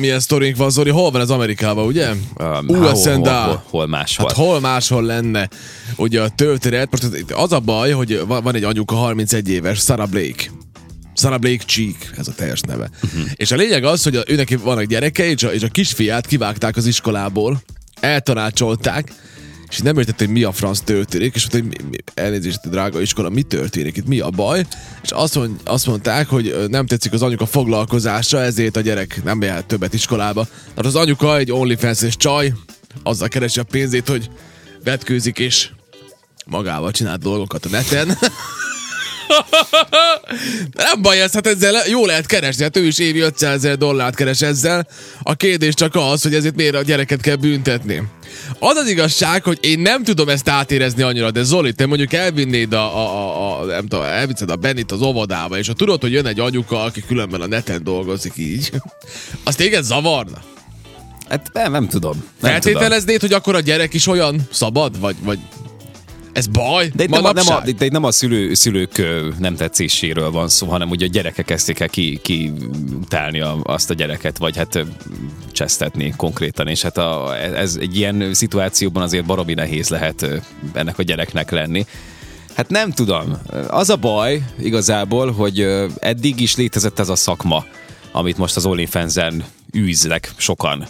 Milyen sztorink van, Zoli? Hol van ez Amerikában, ugye? Um, USA. hol, hol, hol, hol máshol? Hát hol máshol lenne? Ugye a történet, most az a baj, hogy van egy anyuka 31 éves, Sarah Blake. Sarah Blake Cheek, ez a teljes neve. Uh-huh. És a lényeg az, hogy őnek vannak gyerekei, és a, és a kisfiát kivágták az iskolából, eltanácsolták, és nem értette, hogy mi a franc történik, és mondta, hogy mi, elnézést, drága iskola, mi történik itt, mi a baj, és azt, mond, azt mondták, hogy nem tetszik az anyuka foglalkozása, ezért a gyerek nem mehet többet iskolába. Tehát az anyuka egy OnlyFans-es csaj, azzal keresi a pénzét, hogy vetkőzik, és magával csinál dolgokat a neten. Nem baj ez, hát ezzel jó lehet keresni, hát ő is évi 500 ezer dollárt keres ezzel. A kérdés csak az, hogy ezért miért a gyereket kell büntetni. Az az igazság, hogy én nem tudom ezt átérezni annyira, de Zoli, te mondjuk elvinnéd a, a, a, a nem tudom, elviszed a Benit az óvodába, és ha tudod, hogy jön egy anyuka, aki különben a neten dolgozik így, az téged zavarna? Hát nem, nem tudom. Nem tudom. Feltételeznéd, hogy akkor a gyerek is olyan szabad? Vagy, vagy ez baj? De itt nem a, nem, a, de itt nem a szülő, szülők nem tetszéséről van szó, hanem ugye a gyerekek kezdték el ki, ki a, azt a gyereket, vagy hát csesztetni konkrétan, és hát a, ez egy ilyen szituációban azért baromi nehéz lehet ennek a gyereknek lenni. Hát nem tudom. Az a baj igazából, hogy eddig is létezett ez a szakma, amit most az OnlyFans-en űznek sokan.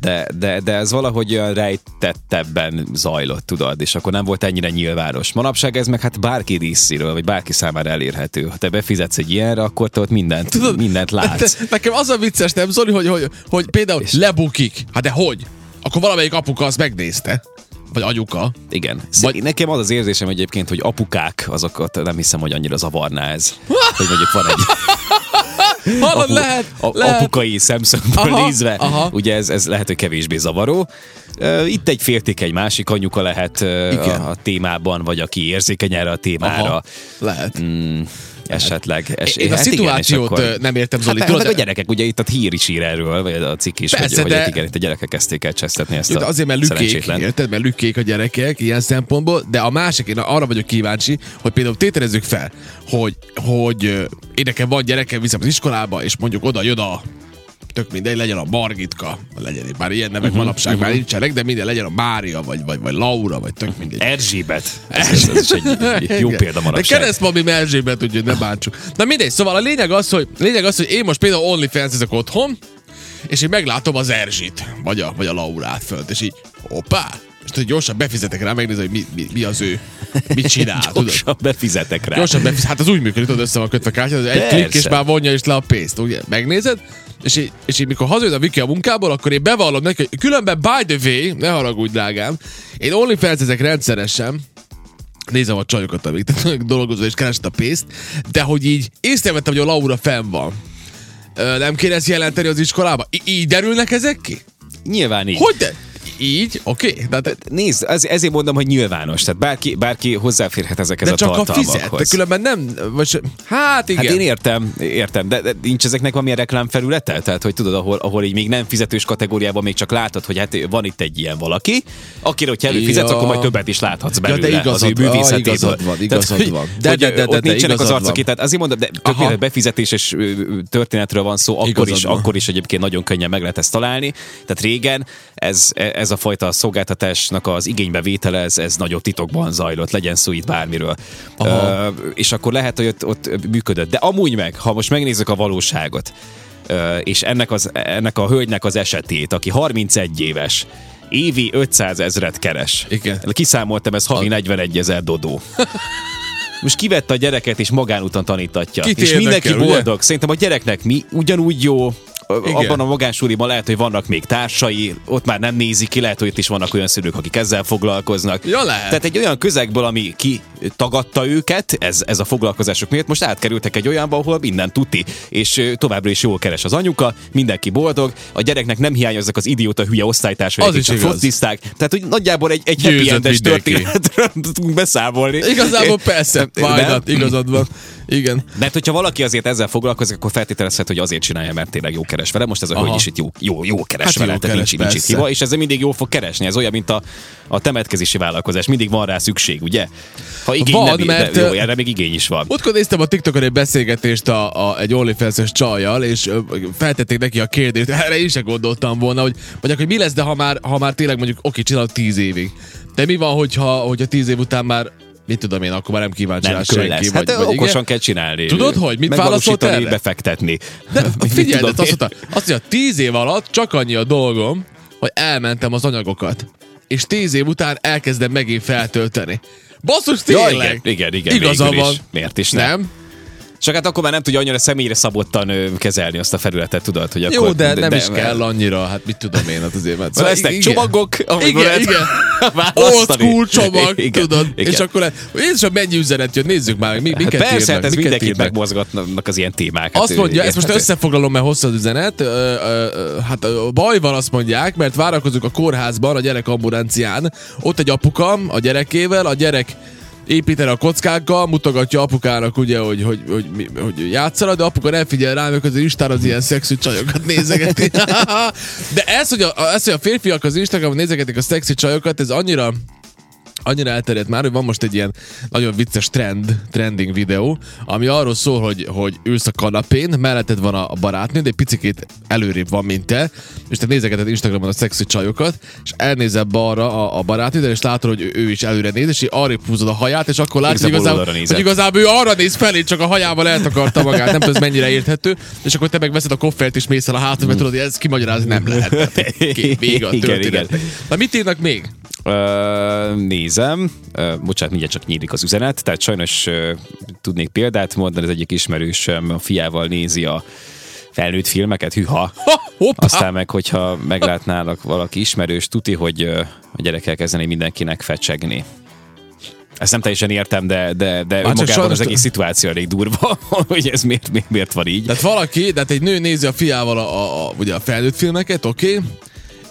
De, de, de ez valahogy olyan rejtettebben zajlott, tudod, és akkor nem volt ennyire nyilvános. Manapság ez meg hát bárki részéről, vagy bárki számára elérhető. Ha te befizetsz egy ilyenre, akkor te ott mindent, Tudod, mindent látsz. Te- Nekem az a vicces, nem Zoli, hogy, hogy, hogy például És- lebukik. Hát de hogy? Akkor valamelyik apuka azt megnézte. Vagy anyuka. Igen. Vagy- Vagy... Nekem az az érzésem egyébként, hogy apukák, azokat nem hiszem, hogy annyira zavarná ez. Hogy mondjuk van egy Hallod, lehet, a, lehet. apukai szemszögből Aha, nézve, aha. ugye ez, ez lehet, hogy kevésbé zavaró. Itt egy félték egy másik anyuka lehet Igen. a, a témában, vagy aki érzékeny erre a témára. Aha, lehet. Mm, esetleg. Es, Én a hát igen, szituációt és akkor- nem értem, Zoli. Hát, tudod, a gyerekek, ugye itt a hír is ír erről, vagy a cikk is, Persze, hogy, hogy de- hát igen, itt a gyerekek kezdték el csesztetni ezt Jó, a azért, mert lükkék, szerencsétlen. érted? Mert lükkék a gyerekek ilyen szempontból, de a másik, én arra vagyok kíváncsi, hogy például tételezzük fel, hogy, hogy én nekem van gyerekem, viszem az iskolába, és mondjuk oda jön a tök mindegy, legyen a Margitka, legyen, bár ilyen nevek uh-huh, manapság uh-huh. már nincsenek, de minden legyen a Mária, vagy, vagy, vagy Laura, vagy tök mindegy. Erzsébet. Ez, ez, ez egy, egy jó példa De manapság. keresztmami Erzsébet, úgyhogy ne bántsuk. Na mindegy, szóval a lényeg az, hogy, lényeg az, hogy én most például OnlyFans ezek otthon, és én meglátom az Erzsit, vagy a, vagy a Laurát fönt, és így, hoppá, és tudod, gyorsan befizetek rá, megnézem, hogy mi, mi, mi az ő, mit csinál, tudod. Gyorsan befizetek rá. Gyorsan befiz, hát az úgy működik, tudod, össze van kötve kártya, egy Persze. klik, és már vonja is le a pénzt, ugye? Megnézed? És így, és így mikor hazajön a Viki a munkából, akkor én bevallom neki, hogy különben by the way, ne haragudj, drágám, én OnlyFans ezek rendszeresen, nézem a csajokat, amik dolgozó és keresett a pénzt, de hogy így észrevettem, hogy a Laura fenn van. Ö, nem kéne ezt jelenteni az iskolába? I- így derülnek ezek ki? Nyilván így. Hogy de? Így? Oké. Okay. De, de, Nézd, ez, ezért mondom, hogy nyilvános. Tehát bárki, bárki hozzáférhet ezekhez de a csak a fizet, de különben nem, vagy, se- hát igen. Hát én értem, értem, de, de nincs ezeknek valamilyen reklámfelülete? Tehát, hogy tudod, ahol, ahol így még nem fizetős kategóriában még csak látod, hogy hát van itt egy ilyen valaki, akire, hogyha előfizetsz, Ja. akkor majd többet is láthatsz Ja, belőle de igazad az ő művészetéből. igazad van, igazad hogy- van. De, de, de, de, ott de, nincsenek az arcok tehát azért mondom, de többféle befizetéses történetről van szó, akkor Igazad is, van. akkor is egyébként nagyon könnyen meg lehet ezt találni. Tehát régen ez, ez a fajta szolgáltatásnak az igénybevétele, ez, ez nagyobb titokban zajlott, legyen szó itt bármiről. Aha. Ö, és akkor lehet, hogy ott, ott működött. De amúgy meg, ha most megnézzük a valóságot, ö, és ennek, az, ennek a hölgynek az esetét, aki 31 éves, évi 500 ezret keres. Igen. Kiszámoltam, ez havi 41 ezer dodó. Most kivette a gyereket és magánúton tanítatja. Kit és mindenki érdekel, ugye? boldog. Szerintem a gyereknek mi ugyanúgy jó, Igen. abban a magánsúliban lehet, hogy vannak még társai, ott már nem nézik ki, lehet, hogy itt is vannak olyan szülők, akik ezzel foglalkoznak. Ja, lehet. Tehát egy olyan közegből, ami ki tagadta őket, ez, ez a foglalkozások miatt, most átkerültek egy olyanba, ahol minden tuti, és továbbra is jól keres az anyuka, mindenki boldog, a gyereknek nem hiányoznak az idióta hülye osztálytársai, Az akik csak igaz. focizták. Tehát, hogy nagyjából egy, egy happy endes történetről tudunk beszámolni. Igazából persze, not, igazad van. Igen. Mert hogyha valaki azért ezzel foglalkozik, akkor feltételezhet, hogy azért csinálja, mert tényleg jó keres vele. Most ez a Aha. hölgy is itt jó, jó, jó keres Hát vele, jó tehát keres, nincs, nincs itt hiba, és ezzel mindig jól fog keresni. Ez olyan, mint a, a temetkezési vállalkozás. Mindig van rá szükség, ugye? Ha igény Van, nem, mert, de, jó, erre még igény is van. Múltkor néztem a TikTokon egy beszélgetést a, a, egy OnlyFans-es csajjal, és feltették neki a kérdést, erre én sem gondoltam volna, hogy, vagy hogy mi lesz, de ha már, ha már tényleg mondjuk oké, csinálod tíz évig. De mi van, hogyha, hogyha tíz év után már mit tudom én, akkor már nem kíváncsi Nem rá senki. lesz. Vagy, Hát vagy okosan igen? kell csinálni. Tudod, hogy? Mit válaszolt erre? befektetni. De figyelj, de azt mondta, azt mondja, tíz év alatt csak annyi a dolgom, hogy elmentem az anyagokat. És tíz év után elkezdem megint feltölteni. Basszus, Ja, tényleg! igen, igen, igen, Igaza van. is. Miért is nem? Nem? Csak hát akkor már nem tudja annyira személyre szabottan kezelni azt a felületet, tudod, hogy Jó, akkor... de, nem is kell annyira, hát mit tudom én, hát azért. Mert Szóval lesznek igen. csomagok, amikor Igen, igen. Old school csomag, Igen, tudod? igen. És akkor Jézusom, mennyi üzenet jött, nézzük már, mi, Hát miket persze, írnak, hát ez miket mindenkit írnak. megmozgatnak az ilyen témák. Azt hát, mondja, ö, ezt most összefoglalom, mert hosszú az üzenet. Hát baj van, azt mondják, mert várakozunk a kórházban, a gyerek ambulancián. Ott egy apukam a gyerekével, a gyerek építene a kockákkal, mutogatja apukának ugye, hogy, hogy, hogy, hogy, hogy játszana, de apuka nem figyel rá, mert az Instán az ilyen szexi csajokat nézegeti. de ez, hogy a, ez, hogy a férfiak az Instagramon nézegetik a szexi csajokat, ez annyira annyira elterjedt már, hogy van most egy ilyen nagyon vicces trend, trending videó, ami arról szól, hogy, hogy ülsz a kanapén, melletted van a barátnőd, egy picikét előrébb van, mint te, és te nézegeted Instagramon a szexi csajokat, és elnézel balra a, a barátnőddel, és látod, hogy ő, ő is előre néz, és így arrébb húzod a haját, és akkor látod, hogy Igazából igazából, oldalra nézett. hogy igazából ő arra néz felé, csak a hajával eltakarta magát, nem tudom, ez mennyire érthető, és akkor te megveszed a koffert, és mész el a hátad, mert tudod, hogy ez kimagyarázni nem lehet. Vége a történet. Na mit írnak még? Nézem, Ö, bocsánat, mindjárt csak nyílik az üzenet, tehát sajnos tudnék példát mondani, az egyik ismerősöm a fiával nézi a felnőtt filmeket, hüha. Ha, hoppá! Aztán meg, hogyha meglátnának valaki ismerős, tuti, hogy a gyerek elkezdeni mindenkinek fecsegni. Ezt nem teljesen értem, de, de, de csak önmagában az egész szituáció elég durva, hogy ez miért, miért, miért van így. Tehát valaki, tehát egy nő nézi a fiával a, a, a, ugye a felnőtt filmeket, oké, okay,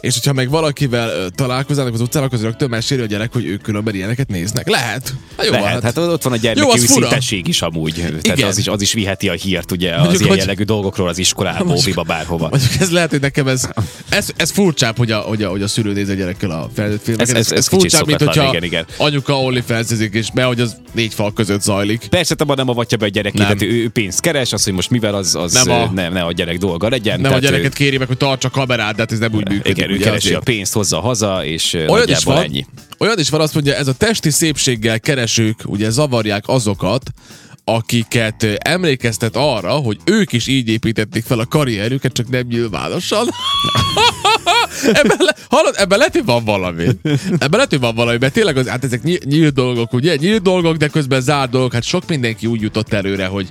és hogyha meg valakivel ö, találkoznának az utcán, akkor rögtön meséli a gyerek, hogy ők különben ilyeneket néznek. Lehet. Hát jó, Lehet, van, hát ott van a gyermeki őszintesség is amúgy. Tehát Igen. az is, az is viheti a hírt ugye az Mondjuk, ilyen hogy- jellegű dolgokról az iskolába, Mondjuk- óviba, bárhova. Mondjuk ez lehet, hogy nekem ez, ez, ez furcsább, hogy a, hogy a, hogy a szülő néz a gyerekkel a felnőtt filmeket. Ez- ez- ez kicsit furcsább, mint hogyha igen, igen. anyuka OnlyFans-ezik, és be, hogy az négy fal között zajlik. Persze, abban nem avatja be a gyerekét, Nem. tehát ő, ő pénzt keres, az, hogy most mivel az, az Nem a- nem, nem a gyerek dolga legyen. Nem a tehát gyereket kéri meg, hogy tartsa a kamerát, de hát ez nem úgy működik. Igen, ő ugye, keresi azért. a pénzt, hozza haza, és Olyan is, van, ennyi. olyan is van, azt mondja, ez a testi szépséggel keresők ugye zavarják azokat, akiket emlékeztet arra, hogy ők is így építették fel a karrierüket, csak nem nyilvánosan. ebben, le, hallod, ebben lehet, hogy van valami. Ebben lehet, hogy van valami, mert tényleg az, hát ezek nyílt dolgok, ugye? Nyílt dolgok, de közben zárt dolgok. Hát sok mindenki úgy jutott előre, hogy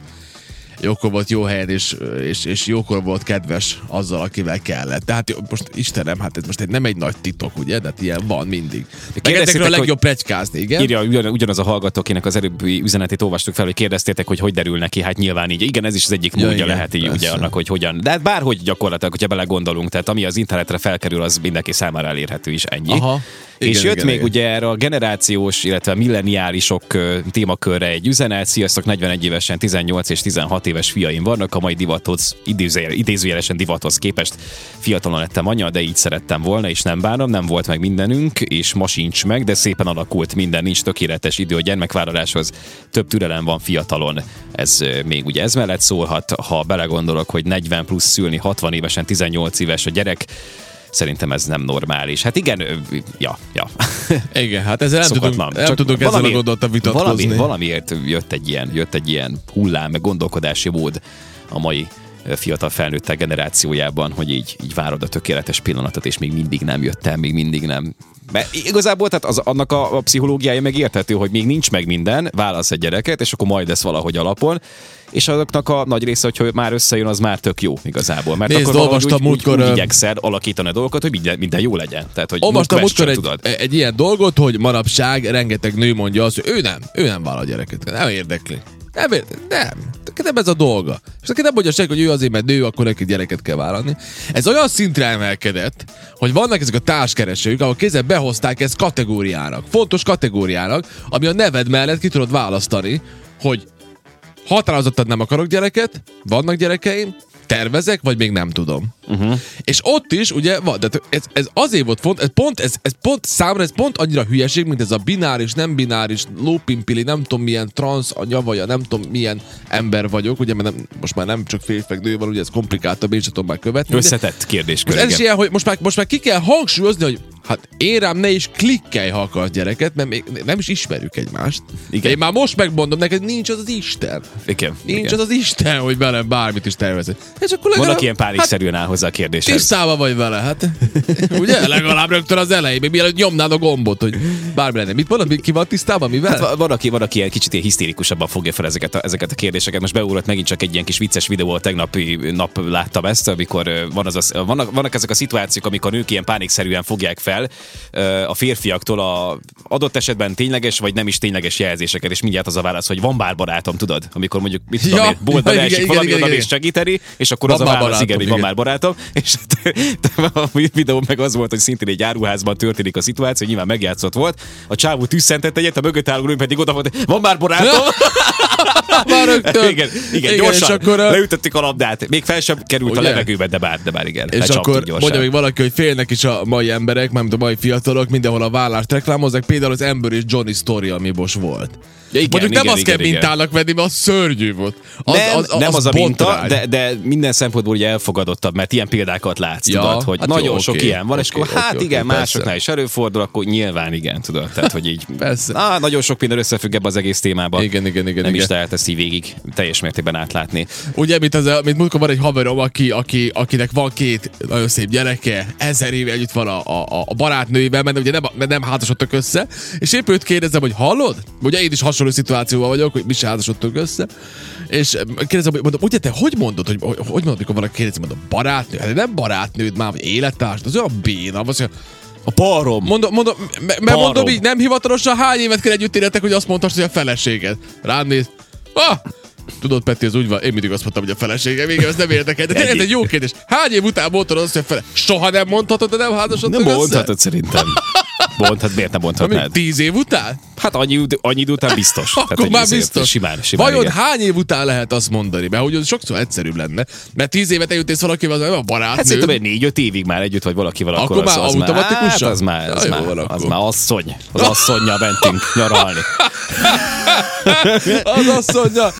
jókor volt jó helyen, és, és, és jókor volt kedves azzal, akivel kellett. Tehát most Istenem, hát ez most egy, nem egy nagy titok, ugye? De hát ilyen van mindig. Kérdeztétek, a legjobb pletykázni, igen? Írja ugyan, ugyanaz a hallgató, akinek az előbbi üzenetét olvastuk fel, hogy kérdeztétek, hogy hogy derül neki, hát nyilván így. Igen, ez is az egyik Ja, módja igen, lehet így, ugye persze. annak, hogy hogyan. De hát bárhogy gyakorlatilag, hogyha belegondolunk, tehát ami az internetre felkerül, az mindenki számára elérhető is ennyi. Aha. És Igen, jött igen, még igen. ugye erre a generációs, illetve milleniálisok ö, témakörre egy üzenet. Sziasztok, 41 évesen 18 és 16 éves fiaim vannak, a mai divathoz, idézőjel- idézőjelesen divathoz képest fiatalon lettem anya, de így szerettem volna, és nem bánom, nem volt meg mindenünk, és ma sincs meg, de szépen alakult minden, nincs tökéletes idő a gyermekvállaláshoz, több türelem van fiatalon. Ez még ugye ez mellett szólhat, ha belegondolok, hogy 40 plusz szülni, 60 évesen 18 éves a gyerek, Szerintem ez nem normális. Hát igen, ja, ja. Igen, hát ezzel nem tudunk, nem Csak tudunk ezzel a valamiért- gondolattal vitatkozni. Valami, valamiért jött egy ilyen, jött egy ilyen hullám, meg gondolkodási mód a mai fiatal felnőttek generációjában, hogy így, így várod a tökéletes pillanatot, és még mindig nem jött el, még mindig nem. Mert igazából tehát az, annak a, a pszichológiája megérthető, hogy még nincs meg minden, válasz egy gyereket, és akkor majd lesz valahogy alapon, és azoknak a nagy része, hogy már összejön, az már tök jó igazából. Mert Nézd, akkor olvastam úgy, úgy, múltkor, úgy ö, igyekszel alakítani a dolgokat, hogy minden, minden jó legyen. Tehát, hogy Olvastam múltkor egy, tudod. egy ilyen dolgot, hogy manapság rengeteg nő mondja azt, hogy ő nem, ő nem vállal gyereket. Nem érdekli. Nem, nem. Nem ez a dolga. És aki nem mondja senki, hogy ő azért, mert nő, akkor neki gyereket kell vállalni. Ez olyan szintre emelkedett, hogy vannak ezek a társkeresők, ahol kézzel behozták ezt kategóriának. Fontos kategóriának, ami a neved mellett ki tudod választani, hogy határozottan nem akarok gyereket, vannak gyerekeim, tervezek, vagy még nem tudom. Uh-huh. És ott is, ugye, van, de ez, ez azért volt font, ez pont, ez, ez pont számra, ez pont annyira hülyeség, mint ez a bináris, nem bináris, lópimpili, nem tudom milyen trans a nyavaja, nem tudom milyen ember vagyok, ugye, mert nem, most már nem csak férfek nő van, ugye ez komplikáltabb, sem tudom már követni. Összetett kérdéskör. Ez is ilyen, hogy most már, most már ki kell hangsúlyozni, hogy Hát én rám ne is klikkelj, ha akarsz gyereket, mert még nem is ismerjük egymást. Igen. Én már most megmondom neked, nincs az az Isten. Igen. Nincs igen. az az Isten, hogy velem bármit is tervezett. És akkor legalább, Van, aki ilyen pánikszerűen hát, áll hozzá a kérdéshez. Tisztában vagy vele, hát. Ugye? Legalább rögtön az elején, még mielőtt nyomnád a gombot, hogy bármi lenne. Mit mondod, ki van tisztában, mivel? Hát van, aki, van, aki ilyen kicsit ilyen hisztérikusabban fogja fel ezeket a, ezeket a kérdéseket. Most beugrott megint csak egy ilyen kis vicces videó, tegnapi nap láttam ezt, amikor van az a, vannak, vannak ezek a szituációk, amikor nők ilyen pánikszerűen fogják fel a férfiaktól a adott esetben tényleges vagy nem is tényleges jelzéseket, és mindjárt az a válasz, hogy van bár barátom, tudod? Amikor mondjuk mit tudom ja, boltba ja, leesik valami, igen, oda és segíteni, és akkor van az a válasz, barátom, igen, hogy van már barátom, és a videó meg az volt, hogy szintén egy áruházban történik a szituáció, nyilván megjátszott volt, a csávó tüsszentett egyet, a mögött álló pedig oda volt, van már barátom. Már rögtön. Igen, igen, igen gyorsan akkor a... leütöttük a labdát. Még fel sem került Ugye? a levegőbe, de bár, de bár igen. És akkor mondja még valaki, hogy félnek is a mai emberek, nem a mai fiatalok, mindenhol a vállást reklámozzák, például az Ember és Johnny Story, ami most volt. Ja, igen, Mondjuk igen, nem azt kell igen. mintának venni, mert az szörnyű volt. Az, nem, az, az, nem az, az a minta, de, de minden szempontból ugye elfogadottabb, mert ilyen példákat látsz, ja, tudod, hogy hát nagyon jó, sok okay, ilyen van, okay, és akkor okay, hát okay, igen, okay, másoknál is előfordul, akkor nyilván igen, tudod, tehát hogy így. persze. Á, nagyon sok minden összefügg ebbe az egész témában. Igen, igen, igen. Nem igen. is lehet ezt így végig teljes mértékben átlátni. Ugye, mint, az, mint múltkor van egy haverom, aki, aki, akinek van két nagyon szép gyereke, ezer éve együtt van a, a, a barátnőivel, mert ugye nem, nem házasodtak össze, és épp őt kérdezem, hogy hallod? Ugye én is hasonló szituációban vagyok, hogy mi se házasodtunk össze, és kérdezem, hogy mondom, ugye te hogy mondod, hogy hogy, mondod, mikor valaki kérdezi, mondom, barátnő? Hát nem barátnőd már, vagy élettárs, az olyan béna, az olyan, a parom. Mondom, mondom, mert mondom így, nem hivatalosan hány évet kell együtt életek, hogy azt mondtad, hogy a feleséged. Rám néz. Ah! Tudod, Peti, az úgy van, én mindig azt mondtam, hogy a felesége, még ez nem érdekel. De tényleg egy jó kérdés. Hány év után mondtad azt, hogy a fele... Soha nem mondhatod, de nem házasodtad Nem mondhatod szerintem. Mond, hát miért nem mondhatnád? Tíz év után? Hát annyi, annyi idő után biztos. Akkor Tehát, már biztos. Simán, simán Vajon igen. hány év után lehet azt mondani? Mert hogy sokszor egyszerűbb lenne. Mert tíz évet eljutész valakivel, az a barátnő. Hát szerintem egy négy-öt évig már együtt vagy valakivel, akkor, akkor az, már az automatikusan? Hát az már, az, már, az, az már asszony. Az asszonyja mentünk nyaralni. az asszonya.